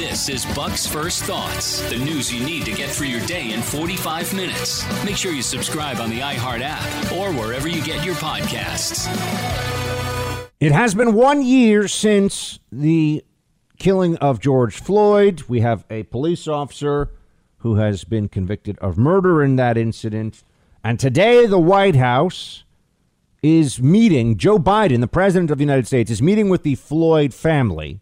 This is Buck's First Thoughts, the news you need to get through your day in 45 minutes. Make sure you subscribe on the iHeart app or wherever you get your podcasts. It has been one year since the killing of George Floyd. We have a police officer who has been convicted of murder in that incident. And today, the White House is meeting, Joe Biden, the President of the United States, is meeting with the Floyd family.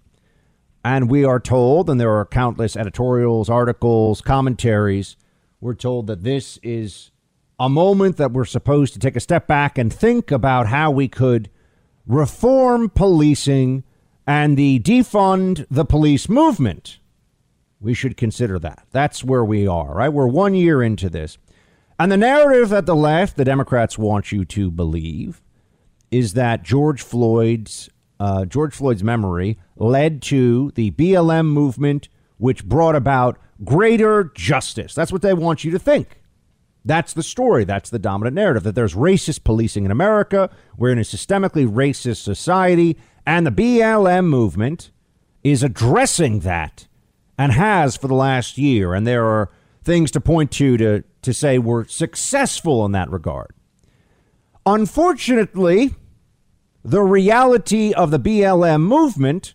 And we are told, and there are countless editorials, articles, commentaries, we're told that this is a moment that we're supposed to take a step back and think about how we could reform policing and the defund the police movement. We should consider that. That's where we are, right? We're one year into this. And the narrative at the left, the Democrats want you to believe, is that George Floyd's uh, George Floyd's memory led to the BLM movement, which brought about greater justice. That's what they want you to think. That's the story. That's the dominant narrative that there's racist policing in America. We're in a systemically racist society. And the BLM movement is addressing that and has for the last year. And there are things to point to to, to say we're successful in that regard. Unfortunately, the reality of the BLM movement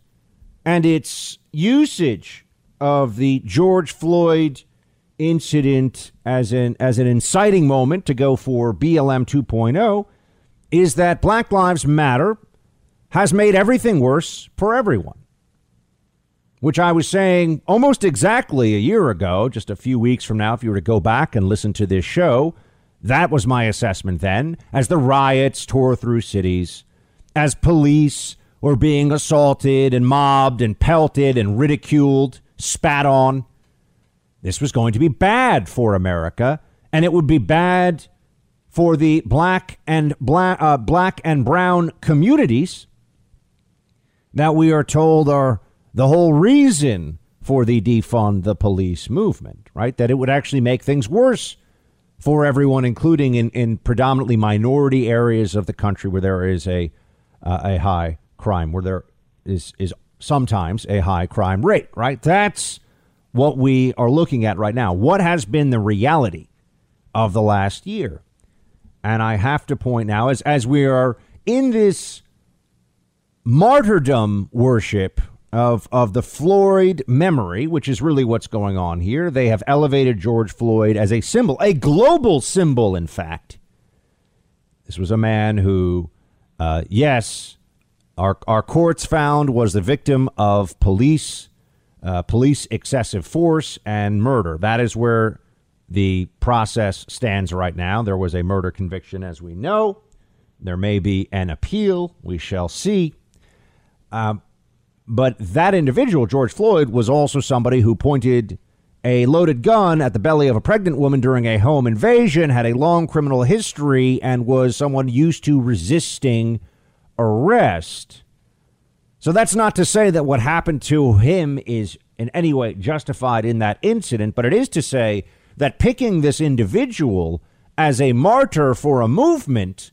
and its usage of the George Floyd incident as an as an inciting moment to go for BLM 2.0 is that Black Lives Matter has made everything worse for everyone. Which I was saying almost exactly a year ago, just a few weeks from now, if you were to go back and listen to this show, that was my assessment then, as the riots tore through cities, as police were being assaulted and mobbed and pelted and ridiculed, spat on. This was going to be bad for America, and it would be bad for the black and black, uh, black and brown communities that we are told are the whole reason for the defund the police movement, right? That it would actually make things worse for everyone, including in, in predominantly minority areas of the country where there is a uh, a high crime, where there is is sometimes a high crime rate, right? That's what we are looking at right now. What has been the reality of the last year? And I have to point now, as as we are in this martyrdom worship of of the Floyd memory, which is really what's going on here. They have elevated George Floyd as a symbol, a global symbol, in fact. This was a man who, uh, yes, our our courts found was the victim of police uh, police excessive force and murder. That is where the process stands right now. There was a murder conviction, as we know. There may be an appeal. We shall see. Um, but that individual, George Floyd, was also somebody who pointed a loaded gun at the belly of a pregnant woman during a home invasion, had a long criminal history, and was someone used to resisting arrest. So that's not to say that what happened to him is in any way justified in that incident, but it is to say that picking this individual as a martyr for a movement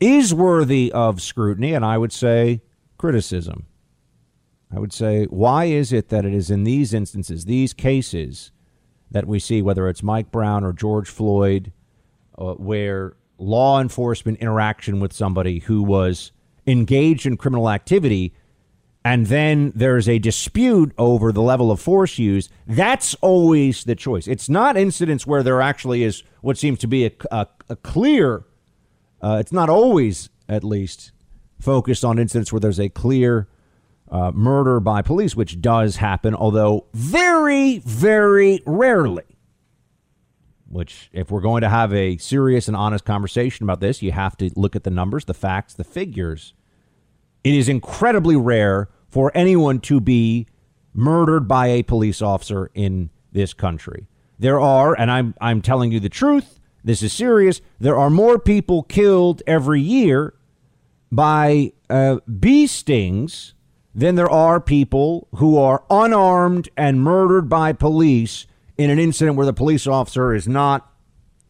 is worthy of scrutiny, and I would say criticism. I would say, why is it that it is in these instances, these cases, that we see, whether it's Mike Brown or George Floyd, uh, where law enforcement interaction with somebody who was engaged in criminal activity, and then there's a dispute over the level of force used, that's always the choice. It's not incidents where there actually is what seems to be a, a, a clear, uh, it's not always, at least, focused on incidents where there's a clear uh, murder by police, which does happen, although very, very rarely. Which, if we're going to have a serious and honest conversation about this, you have to look at the numbers, the facts, the figures. It is incredibly rare for anyone to be murdered by a police officer in this country. There are, and I'm, I'm telling you the truth, this is serious, there are more people killed every year by uh, bee stings than there are people who are unarmed and murdered by police in an incident where the police officer is not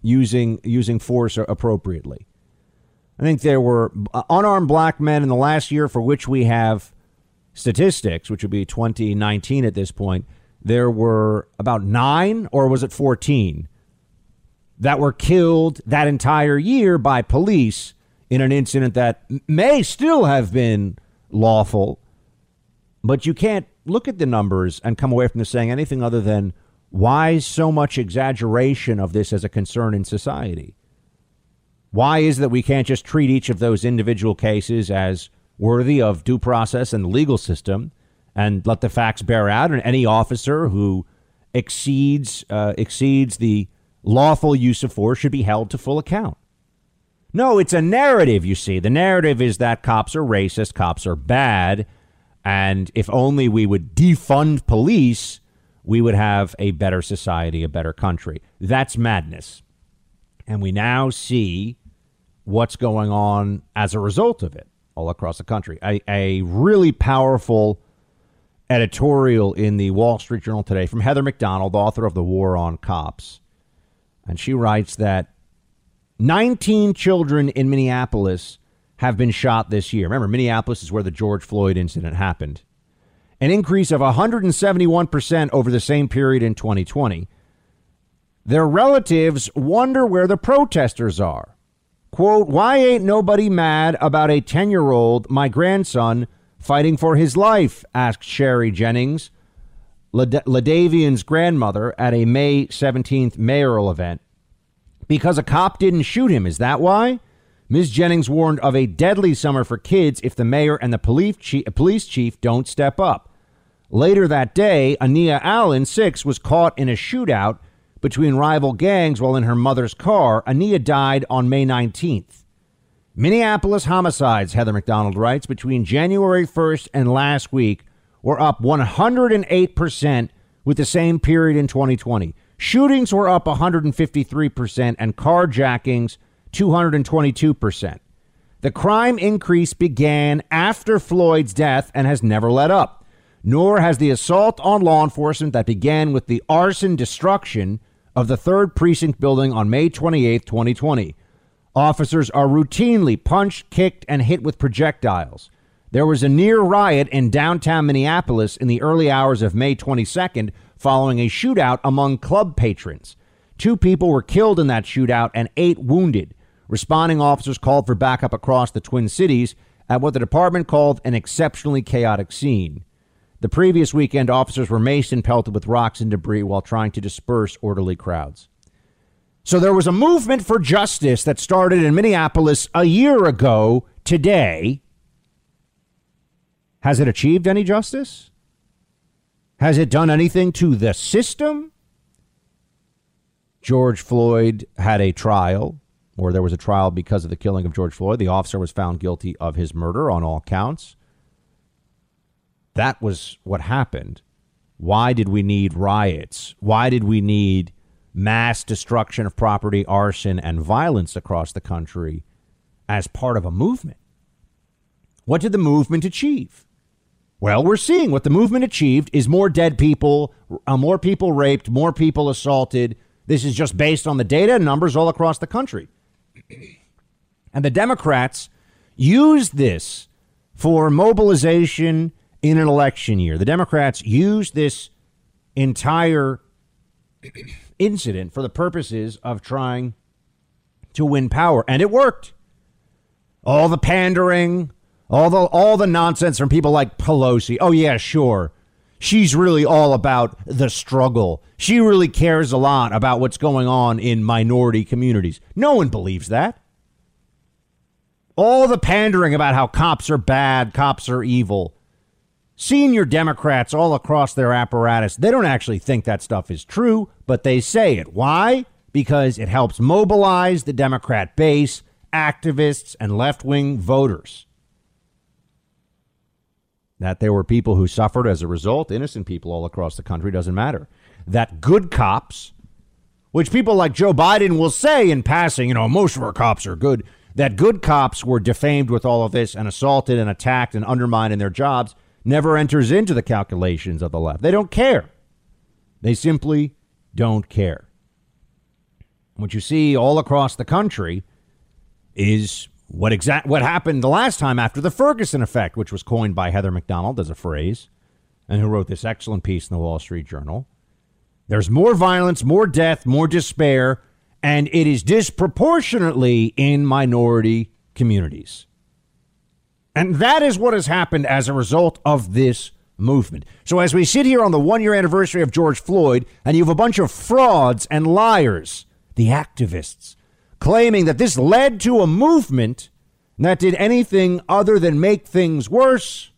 using using force appropriately. I think there were uh, unarmed black men in the last year for which we have statistics, which would be 2019 at this point, there were about nine, or was it 14, that were killed that entire year by police in an incident that may still have been lawful. But you can't look at the numbers and come away from this saying anything other than why so much exaggeration of this as a concern in society? Why is that we can't just treat each of those individual cases as worthy of due process and the legal system and let the facts bear out and any officer who exceeds uh, exceeds the lawful use of force should be held to full account. No, it's a narrative, you see. The narrative is that cops are racist, cops are bad, and if only we would defund police, we would have a better society, a better country. That's madness. And we now see what's going on as a result of it all across the country. A, a really powerful editorial in the Wall Street Journal today from Heather Mac Donald, author of The War on Cops. And she writes that 19 children in Minneapolis have been shot this year. Remember, Minneapolis is where the George Floyd incident happened. An increase of 171% over the same period in 2020. Their relatives wonder where the protesters are. Quote, why ain't nobody mad about a 10 year old, my grandson, fighting for his life? asked Sherry Jennings, LaDavian's grandmother, at a May 17th mayoral event. Because a cop didn't shoot him, is that why? Ms. Jennings warned of a deadly summer for kids if the mayor and the police chief, police chief don't step up. Later that day, Aniya Allen, six, was caught in a shootout between rival gangs while in her mother's car. Aniya died on May 19th. Minneapolis homicides, Heather Mac Donald writes, between January 1st and last week were up 108% with the same period in 2020. Shootings were up 153% and carjackings 222%. The crime increase began after Floyd's death and has never let up. Nor has the assault on law enforcement that began with the arson destruction of the 3rd Precinct building on May 28, 2020. Officers are routinely punched, kicked, and hit with projectiles. There was a near riot in downtown Minneapolis in the early hours of May 22nd following a shootout among club patrons. Two people were killed in that shootout and eight wounded. Responding officers called for backup across the Twin Cities at what the department called an exceptionally chaotic scene. The previous weekend, officers were maced and pelted with rocks and debris while trying to disperse orderly crowds. So there was a movement for justice that started in Minneapolis a year ago today. Has it achieved any justice? Has it done anything to the system? George Floyd had a trial, or there was a trial because of the killing of George Floyd. The officer was found guilty of his murder on all counts. That was what happened. Why did we need riots? Why did we need mass destruction of property, arson, and violence across the country as part of a movement? What did the movement achieve? Well, we're seeing what the movement achieved is more dead people, uh, more people raped, more people assaulted. This is just based on the data and numbers all across the country. and the Democrats used this for mobilization in an election year. The Democrats used this entire incident for the purposes of trying to win power, and it worked. All the pandering, all the all the nonsense from people like Pelosi. Oh yeah, sure. She's really all about the struggle. She really cares a lot about what's going on in minority communities. No one believes that. All the pandering about how cops are bad, cops are evil senior Democrats all across their apparatus, they don't actually think that stuff is true, but they say it. Why? Because it helps mobilize the Democrat base, activists, and left wing voters. That there were people who suffered as a result, innocent people all across the country, doesn't matter. That good cops, which people like Joe Biden will say in passing, you know, most of our cops are good, that good cops were defamed with all of this and assaulted and attacked and undermined in their jobs never enters into the calculations of the left. They don't care. They simply don't care. What you see all across the country is what exact what happened the last time after the Ferguson effect, which was coined by Heather Mac Donald as a phrase, and who wrote this excellent piece in the Wall Street Journal. There's more violence, more death, more despair, and it is disproportionately in minority communities. And that is what has happened as a result of this movement. So, as we sit here on the one year anniversary of George Floyd, and you have a bunch of frauds and liars, the activists, claiming that this led to a movement that did anything other than make things worse,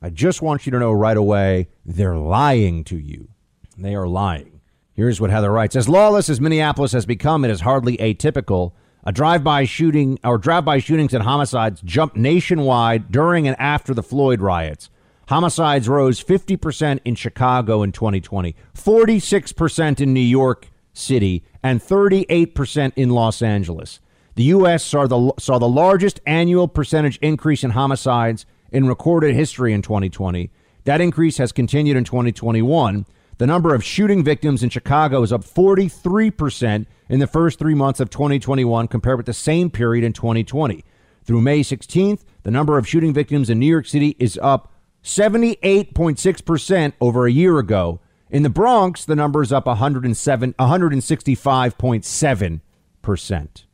I just want you to know right away they're lying to you. They are lying. Here's what Heather writes As lawless as Minneapolis has become, it is hardly atypical. A drive-by shooting or drive-by shootings and homicides jumped nationwide during and after the Floyd riots. Homicides rose 50% in Chicago in 2020, 46% in New York City, and 38% in Los Angeles. The U.S. saw the, saw the largest annual percentage increase in homicides in recorded history in 2020. That increase has continued in 2021. The number of shooting victims in Chicago is up 43% in the first three months of 2021 compared with the same period in 2020. Through May 16th, the number of shooting victims in New York City is up 78.6% over a year ago. In the Bronx, the number is up 107, 165.7%.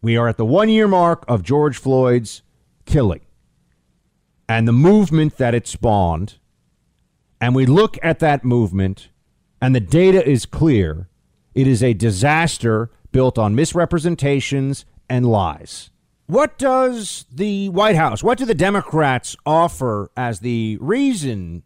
We are at the one year mark of George Floyd's killing and the movement that it spawned. And we look at that movement, and the data is clear. It is a disaster built on misrepresentations and lies. What does the White House, what do the Democrats offer as the reason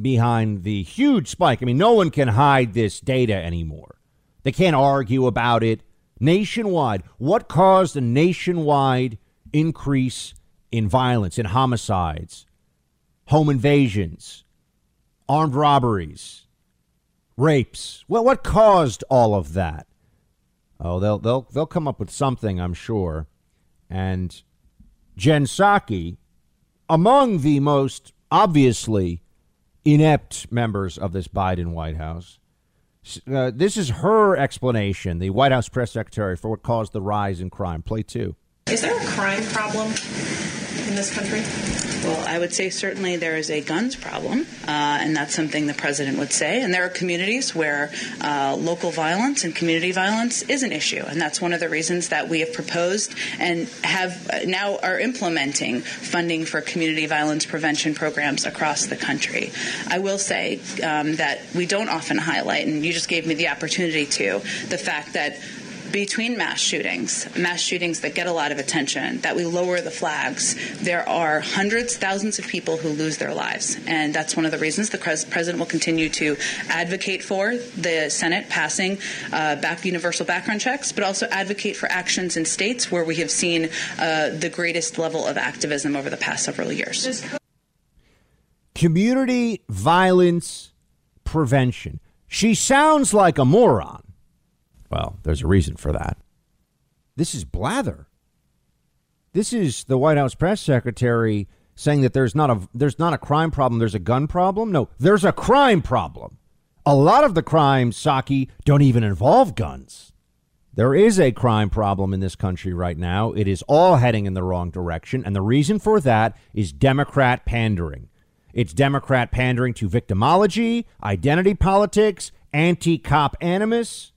behind the huge spike? I mean, no one can hide this data anymore. They can't argue about it nationwide. What caused a nationwide increase in violence, in homicides, home invasions, armed robberies, rapes? Well, what caused all of that? Oh, they'll they'll they'll come up with something, I'm sure. And Jen Psaki, among the most obviously inept members of this Biden White House, uh, this is her explanation, the White House press secretary, for what caused the rise in crime. Play two. Is there a crime problem in this country? Well, I would say certainly there is a guns problem, uh, and that's something the president would say. And there are communities where uh, local violence and community violence is an issue, and that's one of the reasons that we have proposed and have uh, now are implementing funding for community violence prevention programs across the country. I will say um, that we don't often highlight, and you just gave me the opportunity to, the fact that between mass shootings, mass shootings that get a lot of attention, that we lower the flags, there are hundreds, thousands of people who lose their lives. And that's one of the reasons the president will continue to advocate for the Senate passing uh, back universal background checks, but also advocate for actions in states where we have seen uh, the greatest level of activism over the past several years. Community violence prevention. She sounds like a moron. Well, there's a reason for that. This is blather. This is the White House press secretary saying that there's not a there's not a crime problem, there's a gun problem. No, there's a crime problem. A lot of the crimes, Psaki, don't even involve guns. There is a crime problem in this country right now. It is all heading in the wrong direction, and the reason for that is Democrat pandering. It's Democrat pandering to victimology, identity politics, anti-cop animus.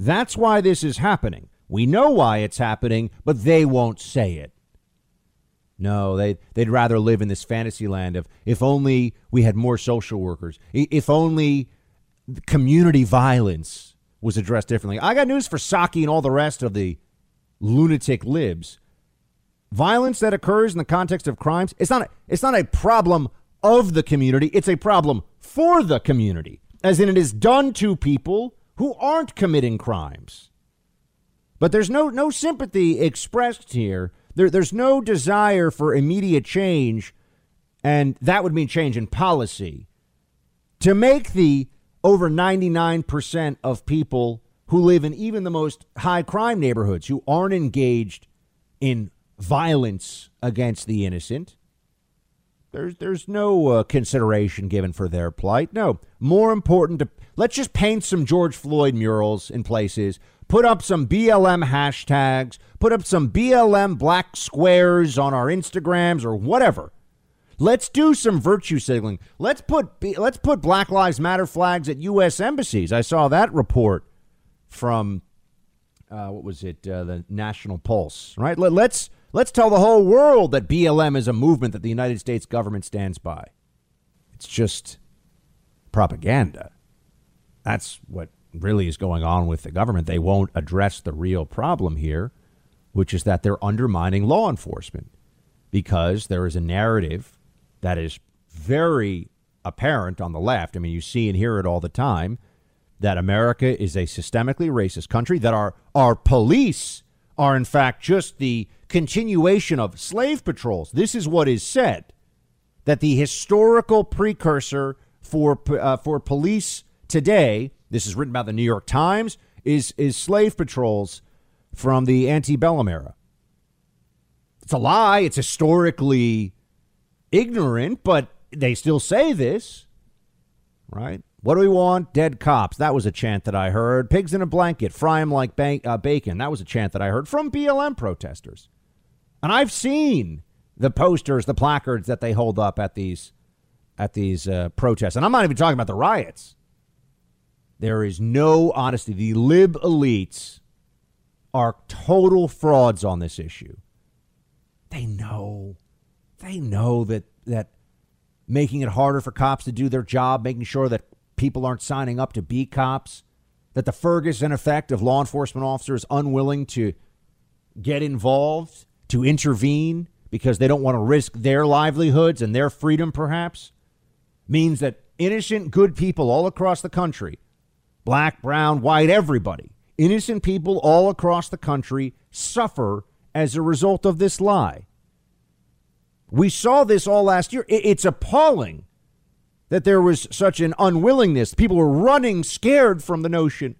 That's why this is happening. We know why it's happening, but they won't say it. No, they, they'd rather live in this fantasy land of if only we had more social workers, if only community violence was addressed differently. I got news for Psaki and all the rest of the lunatic libs. Violence that occurs in the context of crimes, it's not a, it's not a problem of the community, it's a problem for the community. As in it is done to people who aren't committing crimes. But there's no, no sympathy expressed here. There, there's no desire for immediate change, and that would mean change in policy. To make the over 99% of people who live in even the most high crime neighborhoods who aren't engaged in violence against the innocent, There's there's no uh, consideration given for their plight. No, more important to let's just paint some George Floyd murals in places, put up some BLM hashtags, put up some BLM black squares on our Instagrams or whatever. Let's do some virtue signaling. Let's put let's put Black Lives Matter flags at U.S. embassies. I saw that report from uh, what was it? Uh, the National Pulse, right? Let, let's let's tell the whole world that BLM is a movement that the United States government stands by. It's just propaganda. That's what really is going on with the government. They won't address the real problem here, which is that they're undermining law enforcement because there is a narrative that is very apparent on the left. I mean, you see and hear it all the time that America is a systemically racist country, that our, our police are, in fact, just the continuation of slave patrols. This is what is said that the historical precursor for, uh, for police today, this is written by the New York Times, is, is slave patrols from the antebellum era. It's a lie. It's historically ignorant, but they still say this, right? What do we want? Dead cops. That was a chant that I heard. Pigs in a blanket. Fry them like ba- uh, bacon. That was a chant that I heard from BLM protesters. And I've seen the posters, the placards that they hold up at these at these uh, protests. And I'm not even talking about the riots. There is no honesty. The lib elites are total frauds on this issue. They know. They know that that making it harder for cops to do their job, making sure that people aren't signing up to be cops, that the Ferguson effect of law enforcement officers unwilling to get involved, to intervene because they don't want to risk their livelihoods and their freedom, perhaps, means that innocent, good people all across the country, black, brown, white, everybody, innocent people all across the country suffer as a result of this lie. We saw this all last year. It's appalling that there was such an unwillingness. People were running scared from the notion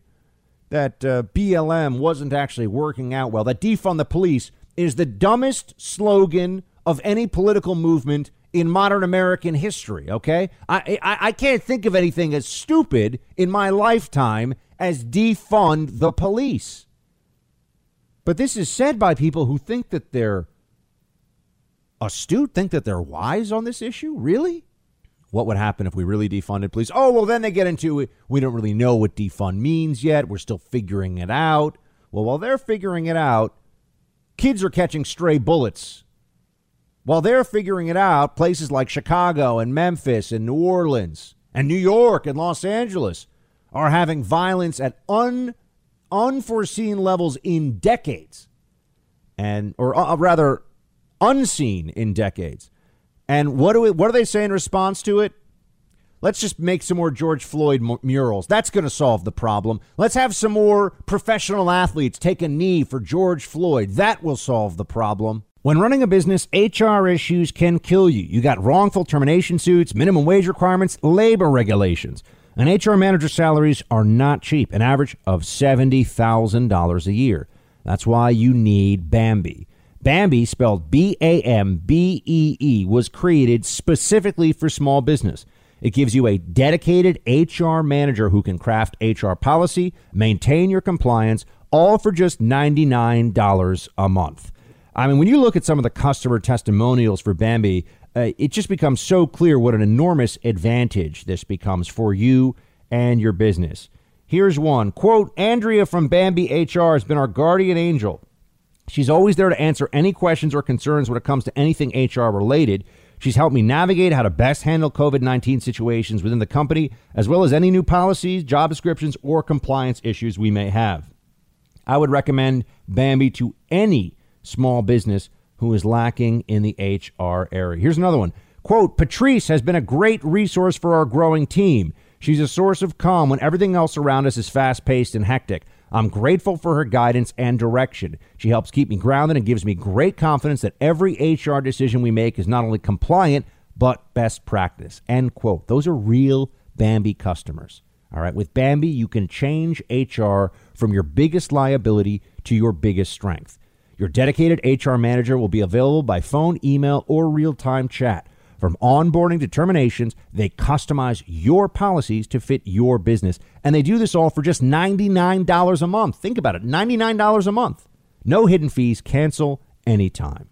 that uh, BLM wasn't actually working out well, that defund the police is the dumbest slogan of any political movement in modern American history, okay? I, I, I can't think of anything as stupid in my lifetime as defund the police. But this is said by people who think that they're astute, think that they're wise on this issue. Really? what would happen if we really defunded police? Oh, well, then they get into it. We don't really know what defund means yet. We're still figuring it out. Well, while they're figuring it out, kids are catching stray bullets. While they're figuring it out, places like Chicago and Memphis and New Orleans and New York and Los Angeles are having violence at un, unforeseen levels in decades. And or uh, rather unseen in decades. And what do we, what do they say in response to it? Let's just make some more George Floyd murals. That's going to solve the problem. Let's have some more professional athletes take a knee for George Floyd. That will solve the problem. When running a business, HR issues can kill you. You got wrongful termination suits, minimum wage requirements, labor regulations. And HR manager salaries are not cheap, an average of $70,000 a year. That's why you need Bambee. Bambee, spelled B A M B E E, was created specifically for small business. It gives you a dedicated HR manager who can craft HR policy, maintain your compliance, all for just $99 a month. I mean, when you look at some of the customer testimonials for Bambee, uh, it just becomes so clear what an enormous advantage this becomes for you and your business. Here's one quote Andrea from Bambee HR has been our guardian angel She's always there to answer any questions or concerns when it comes to anything HR related. She's helped me navigate how to best handle COVID 19 situations within the company, as well as any new policies, job descriptions, or compliance issues we may have. I would recommend Bambee to any small business who is lacking in the HR area. Here's another one. Quote Patrice has been a great resource for our growing team. She's a source of calm when everything else around us is fast paced and hectic. I'm grateful for her guidance and direction. She helps keep me grounded and gives me great confidence that every HR decision we make is not only compliant, but best practice. End quote. Those are real Bambee customers. All right. With Bambee, you can change HR from your biggest liability to your biggest strength. Your dedicated HR manager will be available by phone, email, or real time chat. From onboarding to terminations, they customize your policies to fit your business. And they do this all for just $99 a month. Think about it $99 a month. No hidden fees. Cancel anytime.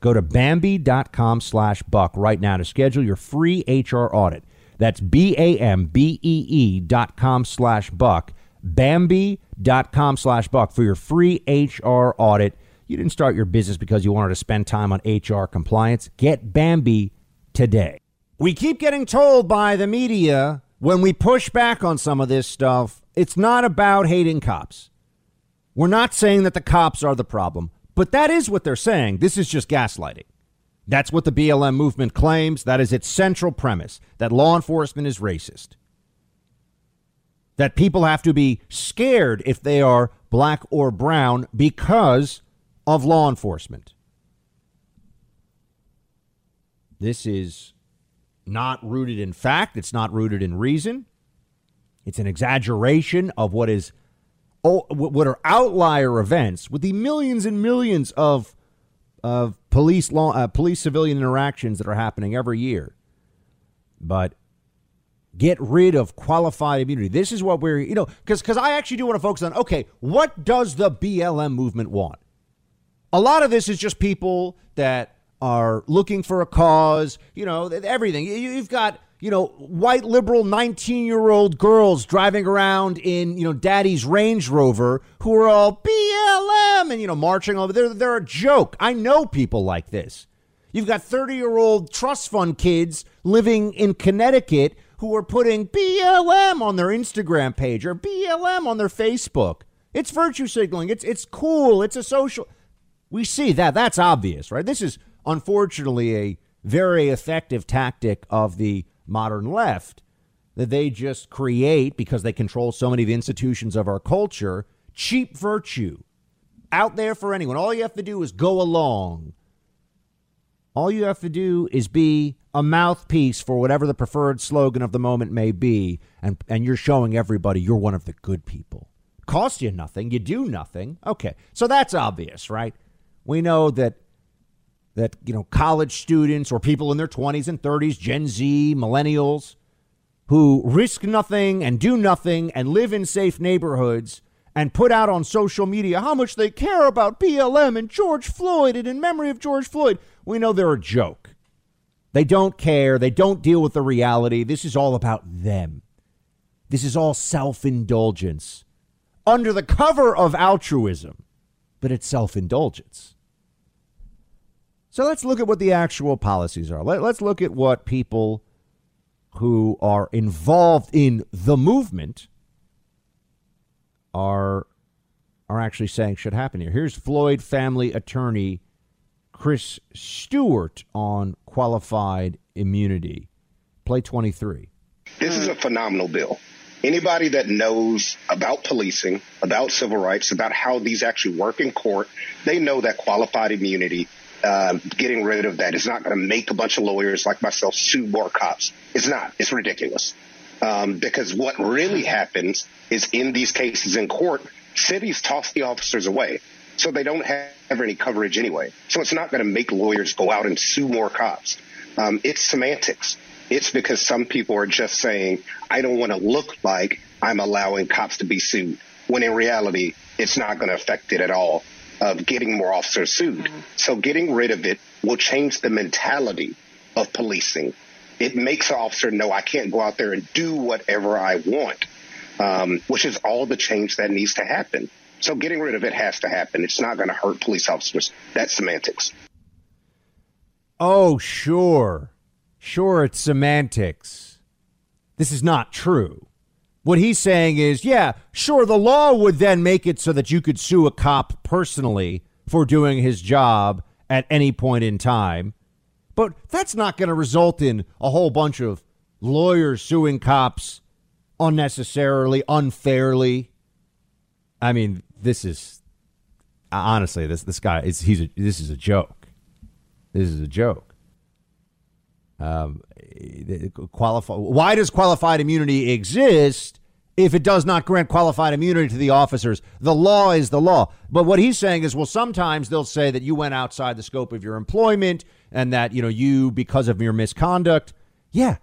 Go to Bambee.com slash buck right now to schedule your free HR audit. That's B A M B E E dot com slash buck. Bambee.com slash buck for your free HR audit. You didn't start your business because you wanted to spend time on HR compliance. Get Bambee today. We keep getting told by the media when we push back on some of this stuff, it's not about hating cops. We're not saying that the cops are the problem, but that is what they're saying. This is just gaslighting. That's what the BLM movement claims. That is its central premise that law enforcement is racist. That people have to be scared if they are black or brown because of law enforcement. This is not rooted in fact, it's not rooted in reason. It's an exaggeration of what is oh, what are outlier events with the millions and millions of of police law uh, police civilian interactions that are happening every year. But get rid of qualified immunity. This is what we're, you know, cuz cuz I actually do want to focus on okay, what does the BLM movement want? A lot of this is just people that are looking for a cause, you know, everything. You've got, you know, white liberal 19 year old girls driving around in, you know, daddy's Range Rover who are all BLM and, you know, marching over. They're, they're a joke. I know people like this. You've got 30 year old trust fund kids living in Connecticut who are putting BLM on their Instagram page or BLM on their Facebook. It's virtue signaling. It's, it's cool. It's a social. We see that. That's obvious, right? This is unfortunately, a very effective tactic of the modern left that they just create because they control so many of the institutions of our culture cheap virtue out there for anyone. All you have to do is go along. All you have to do is be a mouthpiece for whatever the preferred slogan of the moment may be, and, and you're showing everybody you're one of the good people. Cost you nothing, you do nothing. Okay, so that's obvious, right? We know that that you know college students or people in their 20s and 30s, Gen Z, millennials who risk nothing and do nothing and live in safe neighborhoods and put out on social media how much they care about BLM and George Floyd and in memory of George Floyd. We know they're a joke. They don't care. They don't deal with the reality. This is all about them. This is all self indulgence under the cover of altruism, but it's self indulgence. So let's look at what the actual policies are. Let, us look at what people who are involved in the movement are are actually saying should happen here. Here's Floyd family attorney Chris Stewart on qualified immunity. Play 23. This is a phenomenal bill. Anybody that knows about policing, about civil rights, about how these actually work in court, they know that qualified immunity uh, getting rid of that is not going to make a bunch of lawyers like myself sue more cops. It's not. It's ridiculous. Um, because what really happens is in these cases in court, cities toss the officers away. So they don't have any coverage anyway. So it's not going to make lawyers go out and sue more cops. Um, it's semantics. It's because some people are just saying, I don't want to look like I'm allowing cops to be sued. When in reality, it's not going to affect it at all of getting more officers sued. Mm-hmm. So getting rid of it will change the mentality of policing. It makes an officer know I can't go out there and do whatever I want, um, which is all the change that needs to happen. So getting rid of it has to happen. It's not going to hurt police officers. That's semantics. Oh, sure. Sure, it's semantics. This is not true. What he's saying is, yeah, sure, the law would then make it so that you could sue a cop personally for doing his job at any point in time. But that's not going to result in a whole bunch of lawyers suing cops unnecessarily, unfairly. I mean, this is honestly this this guy is he's a, this is a joke. This is a joke. Um, qualify. Why does qualified immunity exist? if it does not grant qualified immunity to the officers. The law is the law. But what he's saying is, well, sometimes they'll say that you went outside the scope of your employment, and that, you know, you, because of your misconduct, yeah,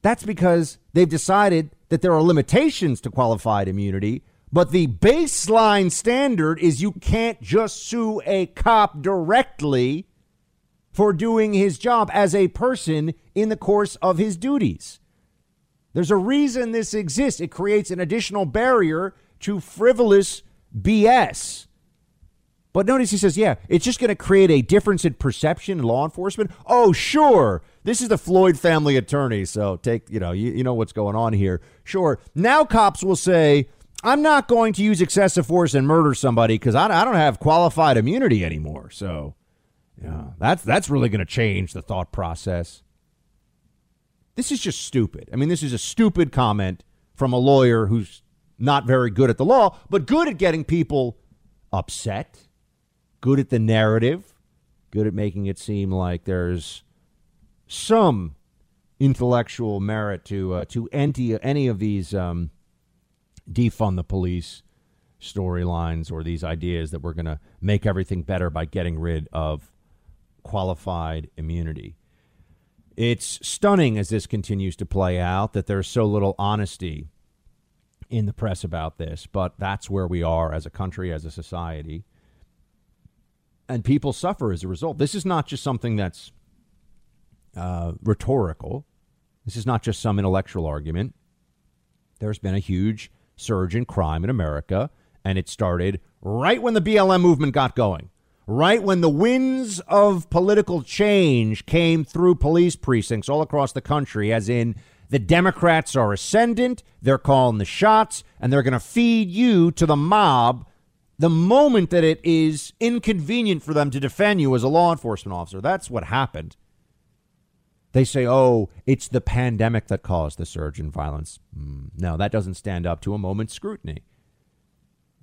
that's because they've decided that there are limitations to qualified immunity. But the baseline standard is you can't just sue a cop directly for doing his job as a person in the course of his duties. There's a reason this exists. It creates an additional barrier to frivolous BS. But notice he says, yeah, it's just going to create a difference in perception in law enforcement. Oh, sure. This is the Floyd family attorney. So take, you know, you, you know what's going on here. Sure. Now cops will say, I'm not going to use excessive force and murder somebody because I, I don't have qualified immunity anymore. So, yeah, that's, that's really going to change the thought process. This is just stupid. I mean, this is a stupid comment from a lawyer who's not very good at the law, but good at getting people upset, good at the narrative, good at making it seem like there's some intellectual merit to uh, to any any of these um, defund the police storylines or these ideas that we're going to make everything better by getting rid of qualified immunity. It's stunning as this continues to play out that there's so little honesty in the press about this, but that's where we are as a country, as a society. And people suffer as a result. This is not just something that's uh, rhetorical. This is not just some intellectual argument. There's been a huge surge in crime in America, and it started right when the BLM movement got going right when the winds of political change came through police precincts all across the country, as in the Democrats are ascendant, they're calling the shots, and they're going to feed you to the mob the moment that it is inconvenient for them to defend you as a law enforcement officer. That's what happened. They say, oh, it's the pandemic that caused the surge in violence. Mm, no, that doesn't stand up to a moment's scrutiny.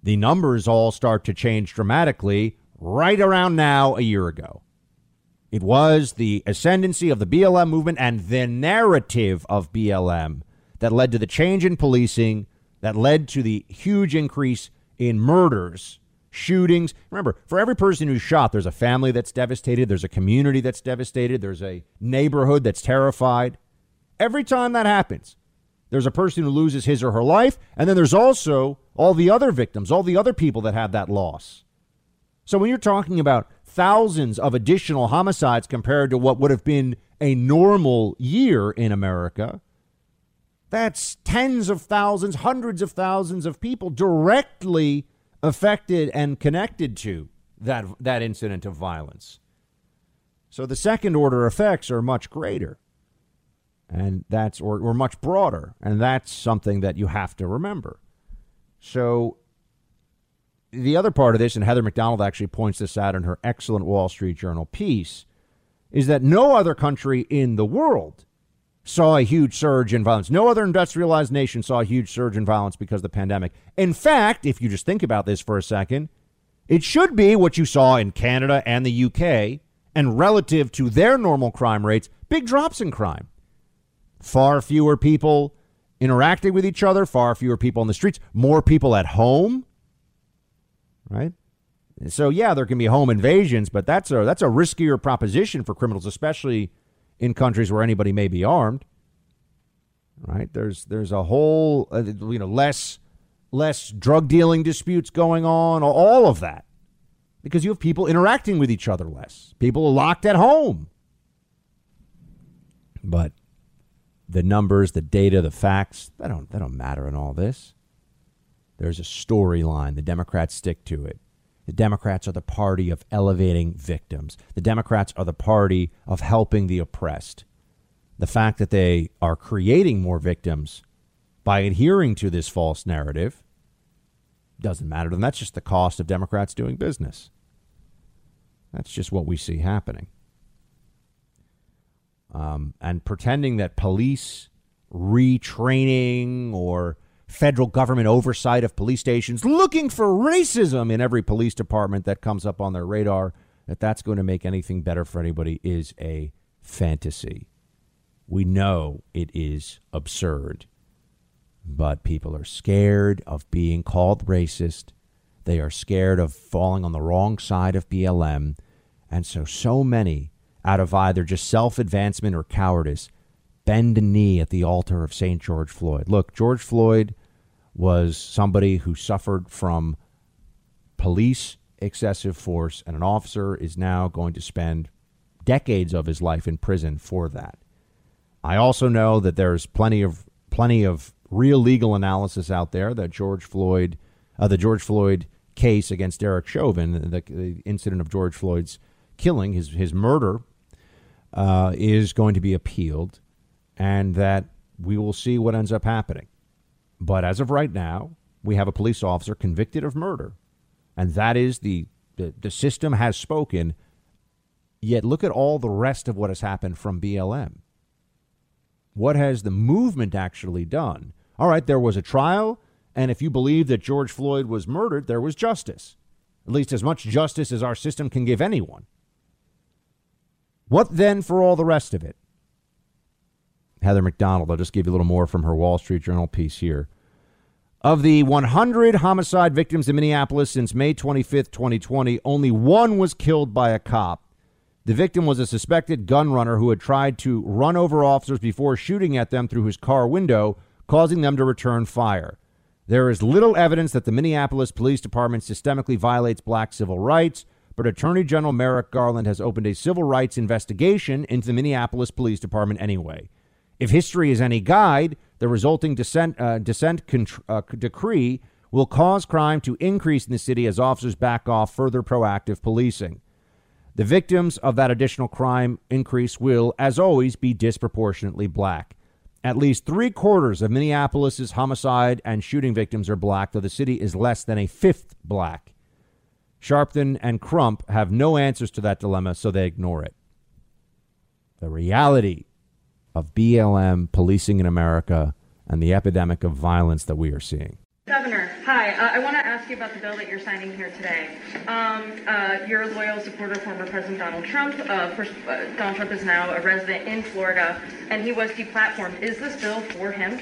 The numbers all start to change dramatically right around now a year ago. It was the ascendancy of the BLM movement and the narrative of BLM that led to the change in policing, that led to the huge increase in murders, shootings. Remember, for every person who's shot, there's a family that's devastated, there's a community that's devastated, there's a neighborhood that's terrified. Every time that happens, there's a person who loses his or her life, and then there's also all the other victims, all the other people that have that loss. So when you're talking about thousands of additional homicides compared to what would have been a normal year in America, that's tens of thousands, hundreds of thousands of people directly affected and connected to that, that incident of violence. So the second order effects are much greater. And that's, or, or much broader. And that's something that you have to remember. So the other part of this, and Heather Mac Donald actually points this out in her excellent Wall Street Journal piece, is that no other country in the world saw a huge surge in violence. No other industrialized nation saw a huge surge in violence because of the pandemic. In fact, if you just think about this for a second, it should be what you saw in Canada and the UK, and relative to their normal crime rates, big drops in crime. Far fewer people interacting with each other, far fewer people on the streets, more people at home right? So yeah, there can be home invasions, but that's a that's a riskier proposition for criminals, especially in countries where anybody may be armed. Right? There's there's a whole uh, you know less less drug dealing disputes going on, all of that, because you have people interacting with each other less. People are locked at home. But the numbers, the data, the facts, they don't they don't matter in all this. There's a storyline. The Democrats stick to it. The Democrats are the party of elevating victims. The Democrats are the party of helping the oppressed. The fact that they are creating more victims by adhering to this false narrative doesn't matter to them. That's just the cost of Democrats doing business. That's just what we see happening. Um, and pretending that police retraining or federal government oversight of police stations, looking for racism in every police department that comes up on their radar, that that's going to make anything better for anybody is a fantasy. We know it is absurd, but people are scared of being called racist. They are scared of falling on the wrong side of BLM. And so, so many out of either just self advancement or cowardice, bend a knee at the altar of St. George Floyd. Look, George Floyd was somebody who suffered from police excessive force, and an officer is now going to spend decades of his life in prison for that. I also know that there's plenty of plenty of real legal analysis out there that George Floyd, uh, the George Floyd case against Derek Chauvin, the, the, incident of George Floyd's killing, his his murder, uh, is going to be appealed, and that we will see what ends up happening. But as of right now, we have a police officer convicted of murder, and that is the the, the system has spoken. Yet look at all the rest of what has happened from BLM. What has the movement actually done? All right, there was a trial, and if you believe that George Floyd was murdered, there was justice. At least as much justice as our system can give anyone. What then for all the rest of it? Heather Mac Donald. I'll just give you a little more from her Wall Street Journal piece here. Of the 100 homicide victims in Minneapolis since May 25th, 2020, only one was killed by a cop. The victim was a suspected gun runner who had tried to run over officers before shooting at them through his car window, causing them to return fire. There is little evidence that the Minneapolis Police Department systemically violates black civil rights, but Attorney General Merrick Garland has opened a civil rights investigation into the Minneapolis Police Department anyway. If history is any guide, the resulting dissent, uh, dissent contr- uh, decree will cause crime to increase in the city as officers back off further proactive policing. The victims of that additional crime increase will, as always, be disproportionately black. At least three quarters of Minneapolis's homicide and shooting victims are black, though the city is less than a fifth black. Sharpton and Crump have no answers to that dilemma, so they ignore it. The reality of BLM policing in America and the epidemic of violence that we are seeing. Governor, hi. Uh, I want to ask you about the bill that you're signing here today. Um, uh, you're a loyal supporter of former President Donald Trump. Uh, course, uh, Donald Trump is now a resident in Florida, and he was deplatformed. Is this bill for him?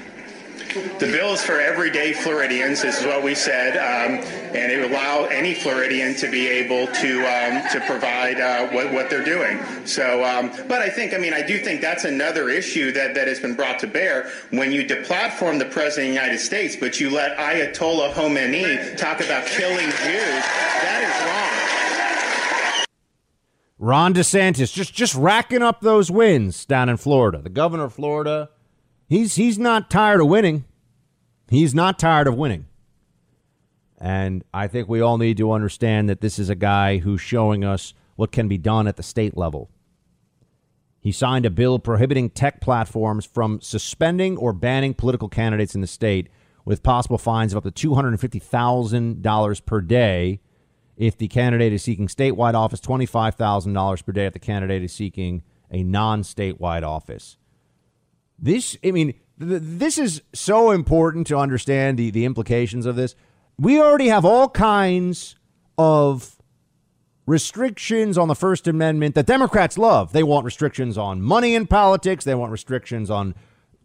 The bill is for everyday Floridians. Is what we said, um, and it would allow any Floridian to be able to um, to provide uh, what, what they're doing. So, um, but I think, I mean, I do think that's another issue that, that has been brought to bear when you deplatform the president of the United States, but you let Ayatollah Khomeini talk about killing Jews. That is wrong. Ron DeSantis just just racking up those wins down in Florida. The governor of Florida he's he's not tired of winning. He's not tired of winning. And I think we all need to understand that this is a guy who's showing us what can be done at the state level. He signed a bill prohibiting tech platforms from suspending or banning political candidates in the state with possible fines of up to $250,000 per day if the candidate is seeking statewide office, $25,000 per day if the candidate is seeking a non statewide office. This, I mean, th- this is so important to understand the, the implications of this. We already have all kinds of restrictions on the First Amendment that Democrats love. They want restrictions on money in politics. They want restrictions on.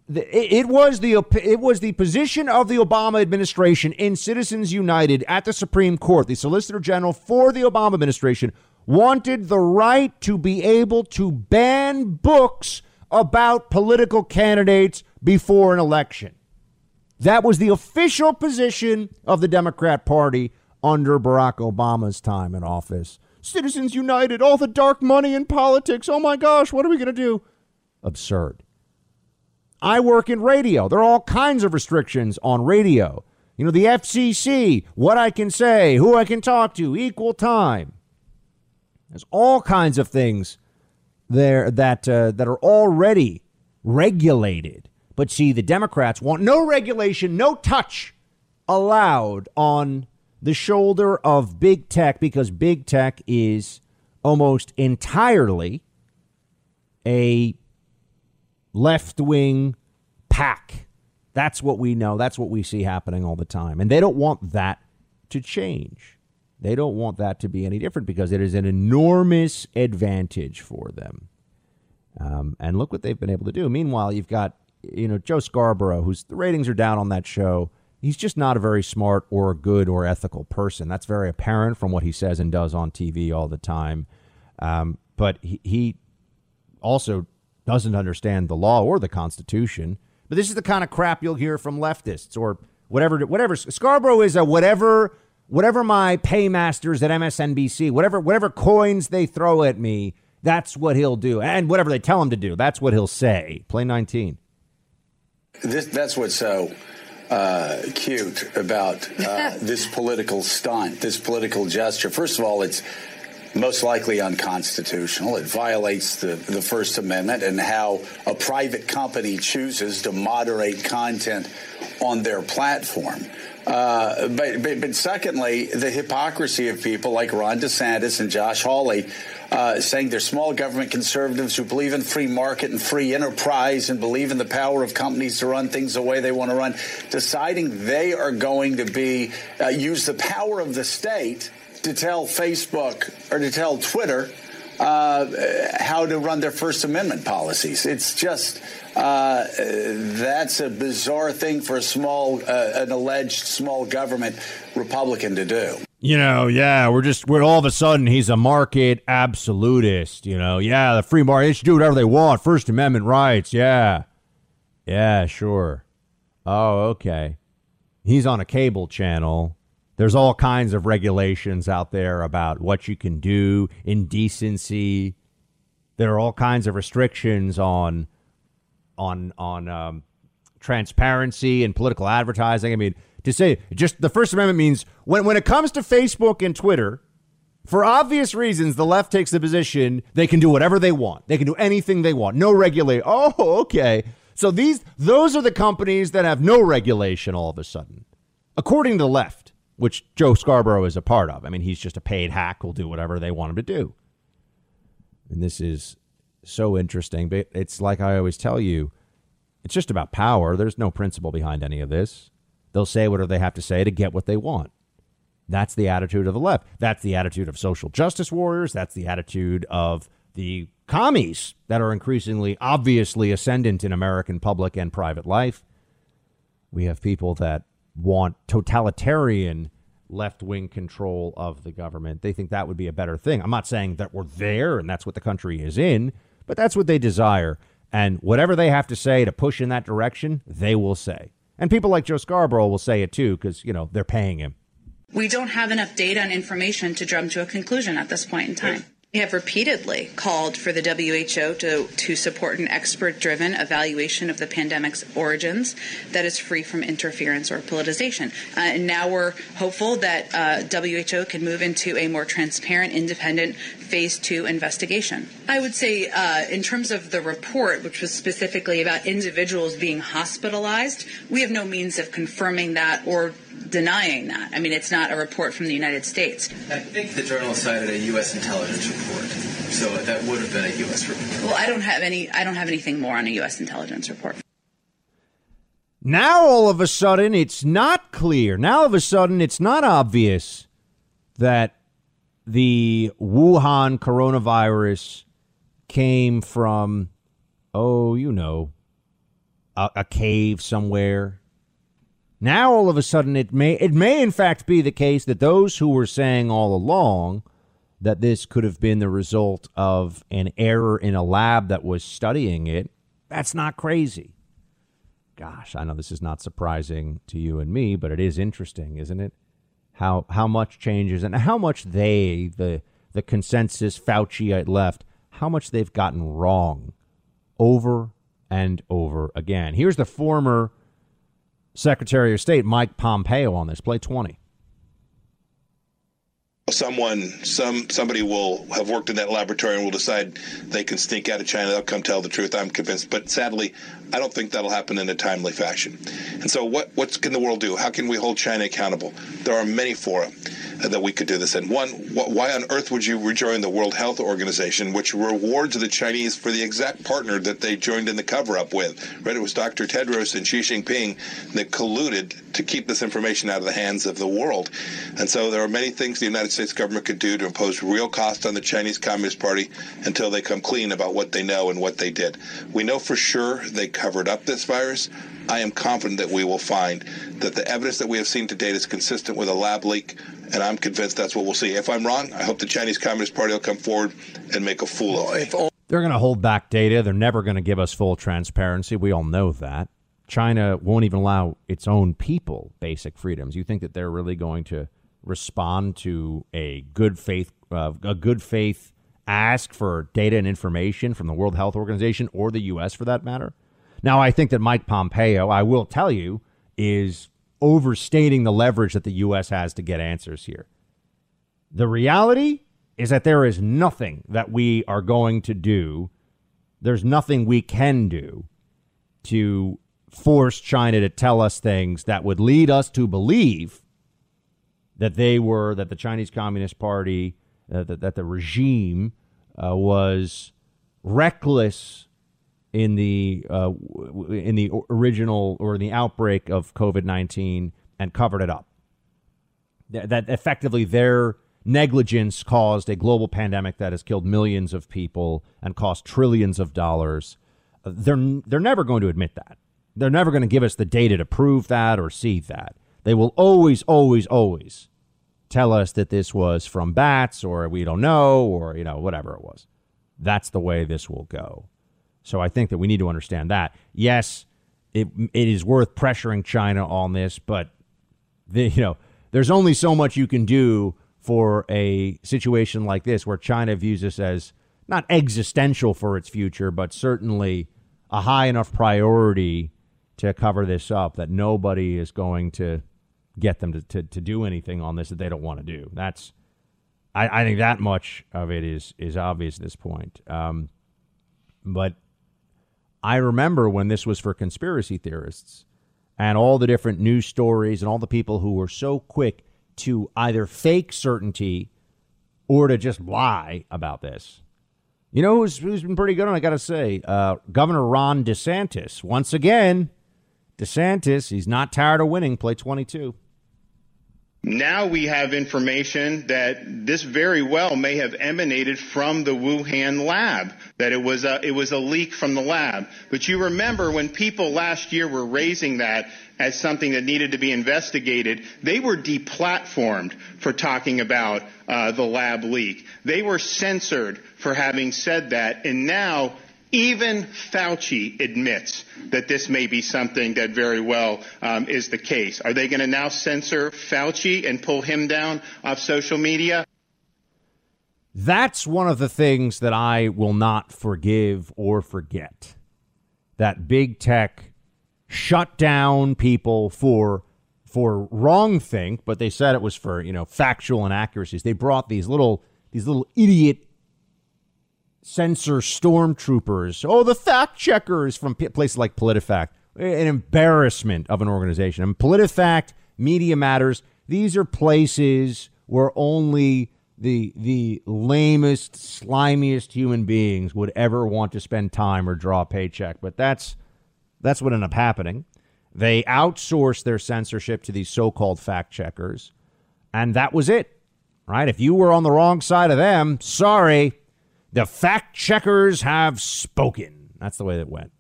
It was the it was the position of the Obama administration in Citizens United at the Supreme Court. The Solicitor General for the Obama administration wanted the right to be able to ban books about political candidates before an election. That was the official position of the Democrat Party under Barack Obama's time in office. Citizens United, all the dark money in politics. Oh my gosh, what are we going to do? Absurd. I work in radio. There are all kinds of restrictions on radio. You know, the FCC, what I can say, who I can talk to, equal time. There's all kinds of things there that uh, that are already regulated. But see, the Democrats want no regulation, no touch allowed on the shoulder of big tech because big tech is almost entirely a left wing pack. That's what we know. That's what we see happening all the time. And they don't want that to change. They don't want that to be any different because it is an enormous advantage for them. Um, and look what they've been able to do. Meanwhile, you've got you know Joe Scarborough, whose the ratings are down on that show. He's just not a very smart or good or ethical person. That's very apparent from what he says and does on TV all the time. Um, but he, he also doesn't understand the law or the Constitution. But this is the kind of crap you'll hear from leftists or whatever. Whatever Scarborough is a whatever whatever my paymasters at MSNBC, whatever whatever coins they throw at me, that's what he'll do, and whatever they tell him to do, that's what he'll say. Play nineteen. This, that's what's so uh, cute about uh, this political stunt, this political gesture. First of all, it's most likely unconstitutional. It violates the, the First Amendment and how a private company chooses to moderate content on their platform. Uh, but, but, but, secondly, the hypocrisy of people like Ron DeSantis and Josh Hawley uh, saying they're small government conservatives who believe in free market and free enterprise and believe in the power of companies to run things the way they want to run, deciding they are going to be uh, use the power of the state to tell Facebook or to tell Twitter uh, how to run their First Amendment policies. It's just uh, that's a bizarre thing for a small, uh, an alleged small government Republican to do. You know, yeah, we're just we're all of a sudden he's a market absolutist. You know, yeah, the free market they should do whatever they want, First Amendment rights. Yeah, yeah, sure. Oh, okay. He's on a cable channel there's all kinds of regulations out there about what you can do, indecency. There are all kinds of restrictions on on on um, transparency and political advertising. I mean, to say just the First Amendment means when when it comes to Facebook and Twitter, for obvious reasons, the left takes the position they can do whatever they want. They can do anything they want. No regulation. Oh, okay. So these those are the companies that have no regulation all of a sudden, according to the left which Joe Scarborough is a part of. I mean, he's just a paid hack who'll do whatever they want him to do. And this is so interesting. But it's like I always tell you, it's just about power. There's no principle behind any of this. They'll say whatever they have to say to get what they want. That's the attitude of the left. That's the attitude of social justice warriors. That's the attitude of the commies that are increasingly obviously ascendant in American public and private life. We have people that want totalitarian left wing control of the government. They think that would be a better thing. I'm not saying that we're there and that's what the country is in, but that's what they desire. And whatever they have to say to push in that direction, they will say. And people like Joe Scarborough will say it too because, you know, they're paying him. We don't have enough data and information to drum to a conclusion at this point in time. We have repeatedly called for the WHO to, to support an expert driven evaluation of the pandemic's origins that is free from interference or politicization. Uh, and now we're hopeful that uh, WHO can move into a more transparent, independent phase two investigation. I would say, uh, in terms of the report, which was specifically about individuals being hospitalized, we have no means of confirming that or denying that. I mean, it's not a report from the United States. I think the journal cited a U.S. intelligence report, so that would have been a U.S. report. Well, I don't have any. I don't have anything more on a U.S. intelligence report. Now all of a sudden it's not clear. Now all of a sudden it's not obvious that the Wuhan coronavirus came from, oh, you know, a, a cave somewhere now all of a sudden it may it may in fact be the case that those who were saying all along that this could have been the result of an error in a lab that was studying it, that's not crazy. Gosh, I know this is not surprising to you and me, but it is interesting, isn't it? How how much changes and how much they the the consensus Fauci left, how much they've gotten wrong over and over again. Here's the former Secretary of State Mike Pompeo on this. Play 20 someone some somebody will have worked in that laboratory and will decide they can sneak out of China. They'll come tell the truth. I'm convinced, but sadly, I don't think that'll happen in a timely fashion. And so, what what can the world do? How can we hold China accountable? There are many fora uh, that we could do this in. One, why on earth would you rejoin the World Health Organization, which rewards the Chinese for the exact partner that they joined in the cover-up with? Right, it was Dr. Tedros and Xi Jinping that colluded to keep this information out of the hands of the world. And so, there are many things the United States government could do to impose real cost on the Chinese Communist Party until they come clean about what they know and what they did. We know for sure they covered up this virus. I am confident that we will find that the evidence that we have seen to date is consistent with a lab leak, and I'm convinced that's what we'll see. If I'm wrong, I hope the Chinese Communist Party will come forward and make a fool of me. They're going to hold back data. They're never going to give us full transparency. We all know that. China won't even allow its own people basic freedoms. You think that they're really going to respond to a good faith uh, a good faith ask for data and information from the World Health Organization or the US for that matter? Now, I think that Mike Pompeo, I will tell you, is overstating the leverage that the US has to get answers here. The reality is that there is nothing that we are going to do. There's nothing we can do to force China to tell us things that would lead us to believe that they were, that the Chinese Communist Party, uh, that, that the regime uh, was reckless in the uh, in the original or in the outbreak of COVID nineteen and covered it up. That, that effectively their negligence caused a global pandemic that has killed millions of people and cost trillions of dollars. They're they're never going to admit that. They're never going to give us the data to prove that or see that. They will always, always, always tell us that this was from bats or we don't know or you know whatever it was. That's the way this will go. So I think that we need to understand that. Yes, it it is worth pressuring China on this, but the, you know there's only so much you can do for a situation like this where China views this as not existential for its future, but certainly a high enough priority to cover this up that nobody is going to get them to, to, to do anything on this that they don't want to do. That's I, I think that much of it is is obvious at this point. Um, but I remember when this was for conspiracy theorists and all the different news stories and all the people who were so quick to either fake certainty or to just lie about this. You know who's, who's been pretty good, and I got to say, uh, Governor Ron DeSantis. Once again, DeSantis, he's not tired of winning, play 22. Now we have information that this very well may have emanated from the Wuhan lab, that it was a, it was a leak from the lab. But you remember when people last year were raising that as something that needed to be investigated, they were deplatformed for talking about uh, the lab leak. They were censored for having said that, and now even Fauci admits that this may be something that very well um, is the case. Are they going to now censor Fauci and pull him down off social media? That's one of the things that I will not forgive or forget. That big tech shut down people for for wrong think, but they said it was for, you know, factual inaccuracies. They brought these little these little idiot censor stormtroopers. Oh, the fact checkers from places like PolitiFact. An embarrassment of an organization. And PolitiFact, Media Matters, these are places where only the the lamest, slimiest human beings would ever want to spend time or draw a paycheck. But that's that's what ended up happening. They outsourced their censorship to these so-called fact checkers, and that was it. Right? If you were on the wrong side of them, sorry, the fact checkers have spoken. That's the way it went.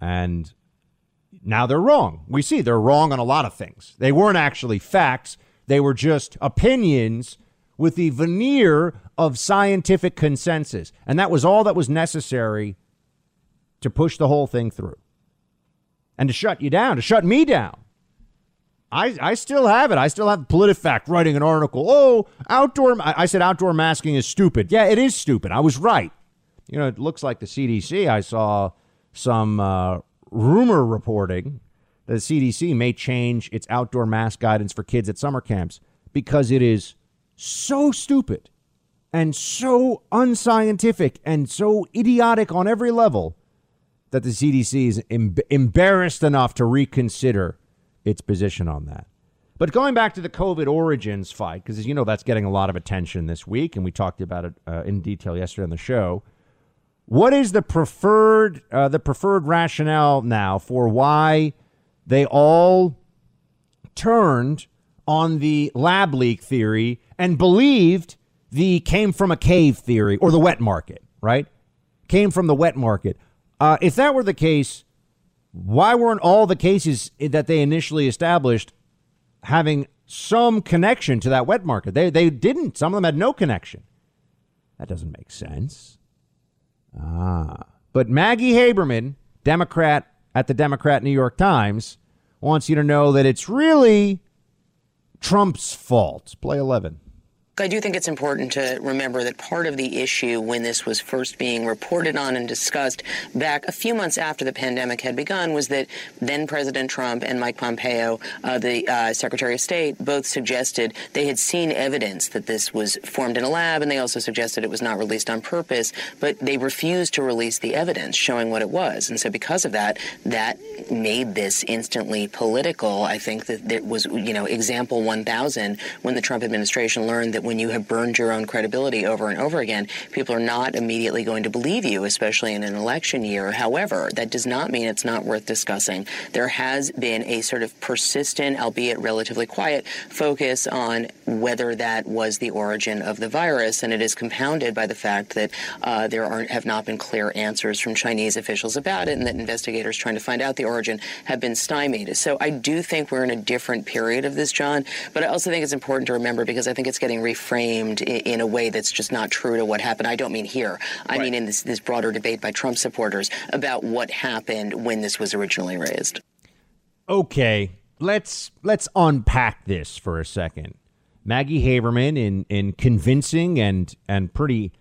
And now they're wrong. We see they're wrong on a lot of things. They weren't actually facts, they were just opinions with the veneer of scientific consensus. And that was all that was necessary to push the whole thing through and to shut you down, to shut me down. I, I still have it. I still have PolitiFact writing an article. Oh, outdoor. I said outdoor masking is stupid. Yeah, it is stupid. I was right. You know, it looks like the CDC. I saw some uh, rumor reporting that the CDC may change its outdoor mask guidance for kids at summer camps because it is so stupid and so unscientific and so idiotic on every level that the CDC is em- embarrassed enough to reconsider its position on that. But going back to the COVID origins fight, because as you know, that's getting a lot of attention this week, and we talked about it uh, in detail yesterday on the show. What is the preferred uh, the preferred rationale now for why they all turned on the lab leak theory and believed the came from a cave theory or the wet market, right? Came from the wet market. Uh, if that were the case, why weren't all the cases that they initially established having some connection to that wet market? They, they didn't. Some of them had no connection. That doesn't make sense. Ah. But Maggie Haberman, Democrat at the Democrat New York Times, wants you to know that it's really Trump's fault. Play 11. I do think it's important to remember that part of the issue when this was first being reported on and discussed back a few months after the pandemic had begun was that then President Trump and Mike Pompeo, uh, the uh, Secretary of State, both suggested they had seen evidence that this was formed in a lab, and they also suggested it was not released on purpose, but they refused to release the evidence showing what it was. And so because of that, that made this instantly political. I think that it was, you know, example 1000 when the Trump administration learned that when you have burned your own credibility over and over again, people are not immediately going to believe you, especially in an election year. However, that does not mean it's not worth discussing. There has been a sort of persistent, albeit relatively quiet, focus on whether that was the origin of the virus, and it is compounded by the fact that uh, there are, have not been clear answers from Chinese officials about it, and that investigators trying to find out the origin have been stymied. So I do think we're in a different period of this, John, but I also think it's important to remember because I think it's getting reframed in, a way that's just not true to what happened. I don't mean here. I right. mean in this, this broader debate by Trump supporters about what happened when this was originally raised. Okay, let's let's unpack this for a second. Maggie Haberman, in in convincing and and pretty,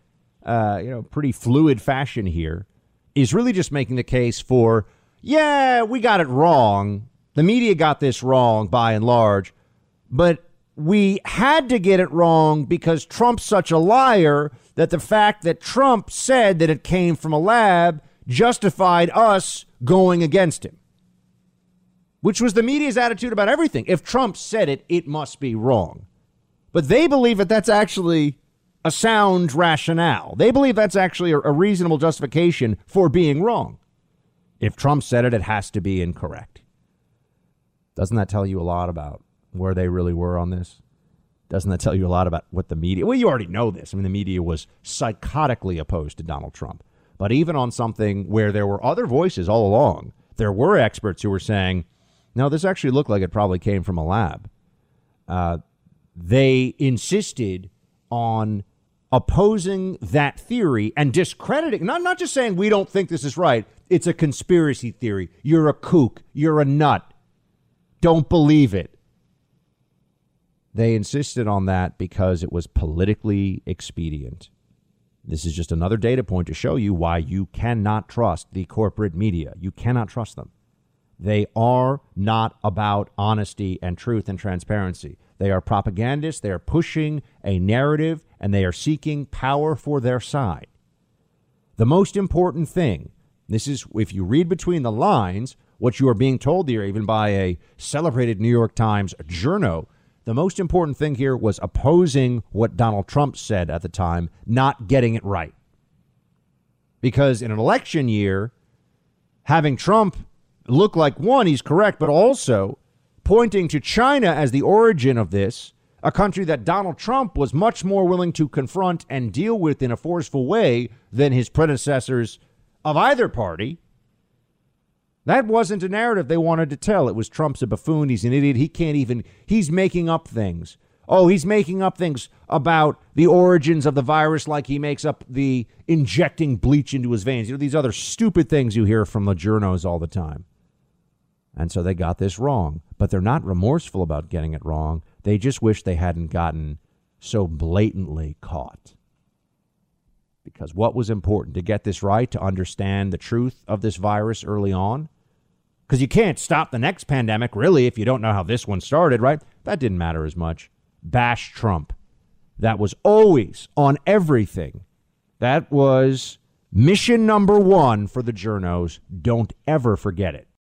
uh, you know, pretty fluid fashion here, is really just making the case for, yeah, we got it wrong. The media got this wrong by and large, but we had to get it wrong because Trump's such a liar that the fact that Trump said that it came from a lab justified us going against him. Which was the media's attitude about everything. If Trump said it, it must be wrong. But they believe that that's actually a sound rationale. They believe that's actually a, reasonable justification for being wrong. If Trump said it, it has to be incorrect. Doesn't that tell you a lot about where they really were on this? Doesn't that tell you a lot about what the media? Well, you already know this. I mean, the media was psychotically opposed to Donald Trump. But even on something where there were other voices all along, there were experts who were saying, no, this actually looked like it probably came from a lab. Uh, they insisted on opposing that theory and discrediting, not, not just saying we don't think this is right, it's a conspiracy theory. You're a kook. You're a nut. Don't believe it. They insisted on that because it was politically expedient. This is just another data point to show you why you cannot trust the corporate media. You cannot trust them. They are not about honesty and truth and transparency. They are propagandists. They are pushing a narrative and they are seeking power for their side. The most important thing, this is if you read between the lines, what you are being told here, even by a celebrated New York Times journo, the most important thing here was opposing what Donald Trump said at the time, not getting it right. Because in an election year, having Trump look like one, he's correct, but also pointing to China as the origin of this, a country that Donald Trump was much more willing to confront and deal with in a forceful way than his predecessors of either party. That wasn't a narrative they wanted to tell. It was Trump's a buffoon. He's an idiot. He can't even, he's making up things. Oh, he's making up things about the origins of the virus, like he makes up the injecting bleach into his veins. You know, these other stupid things you hear from the journos all the time. And so they got this wrong. But they're not remorseful about getting it wrong. They just wish they hadn't gotten so blatantly caught. Because what was important to get this right, to understand the truth of this virus early on, because you can't stop the next pandemic, really, if you don't know how this one started, right? That didn't matter as much. Bash Trump. That was always on everything. That was mission number one for the journos. Don't ever forget it.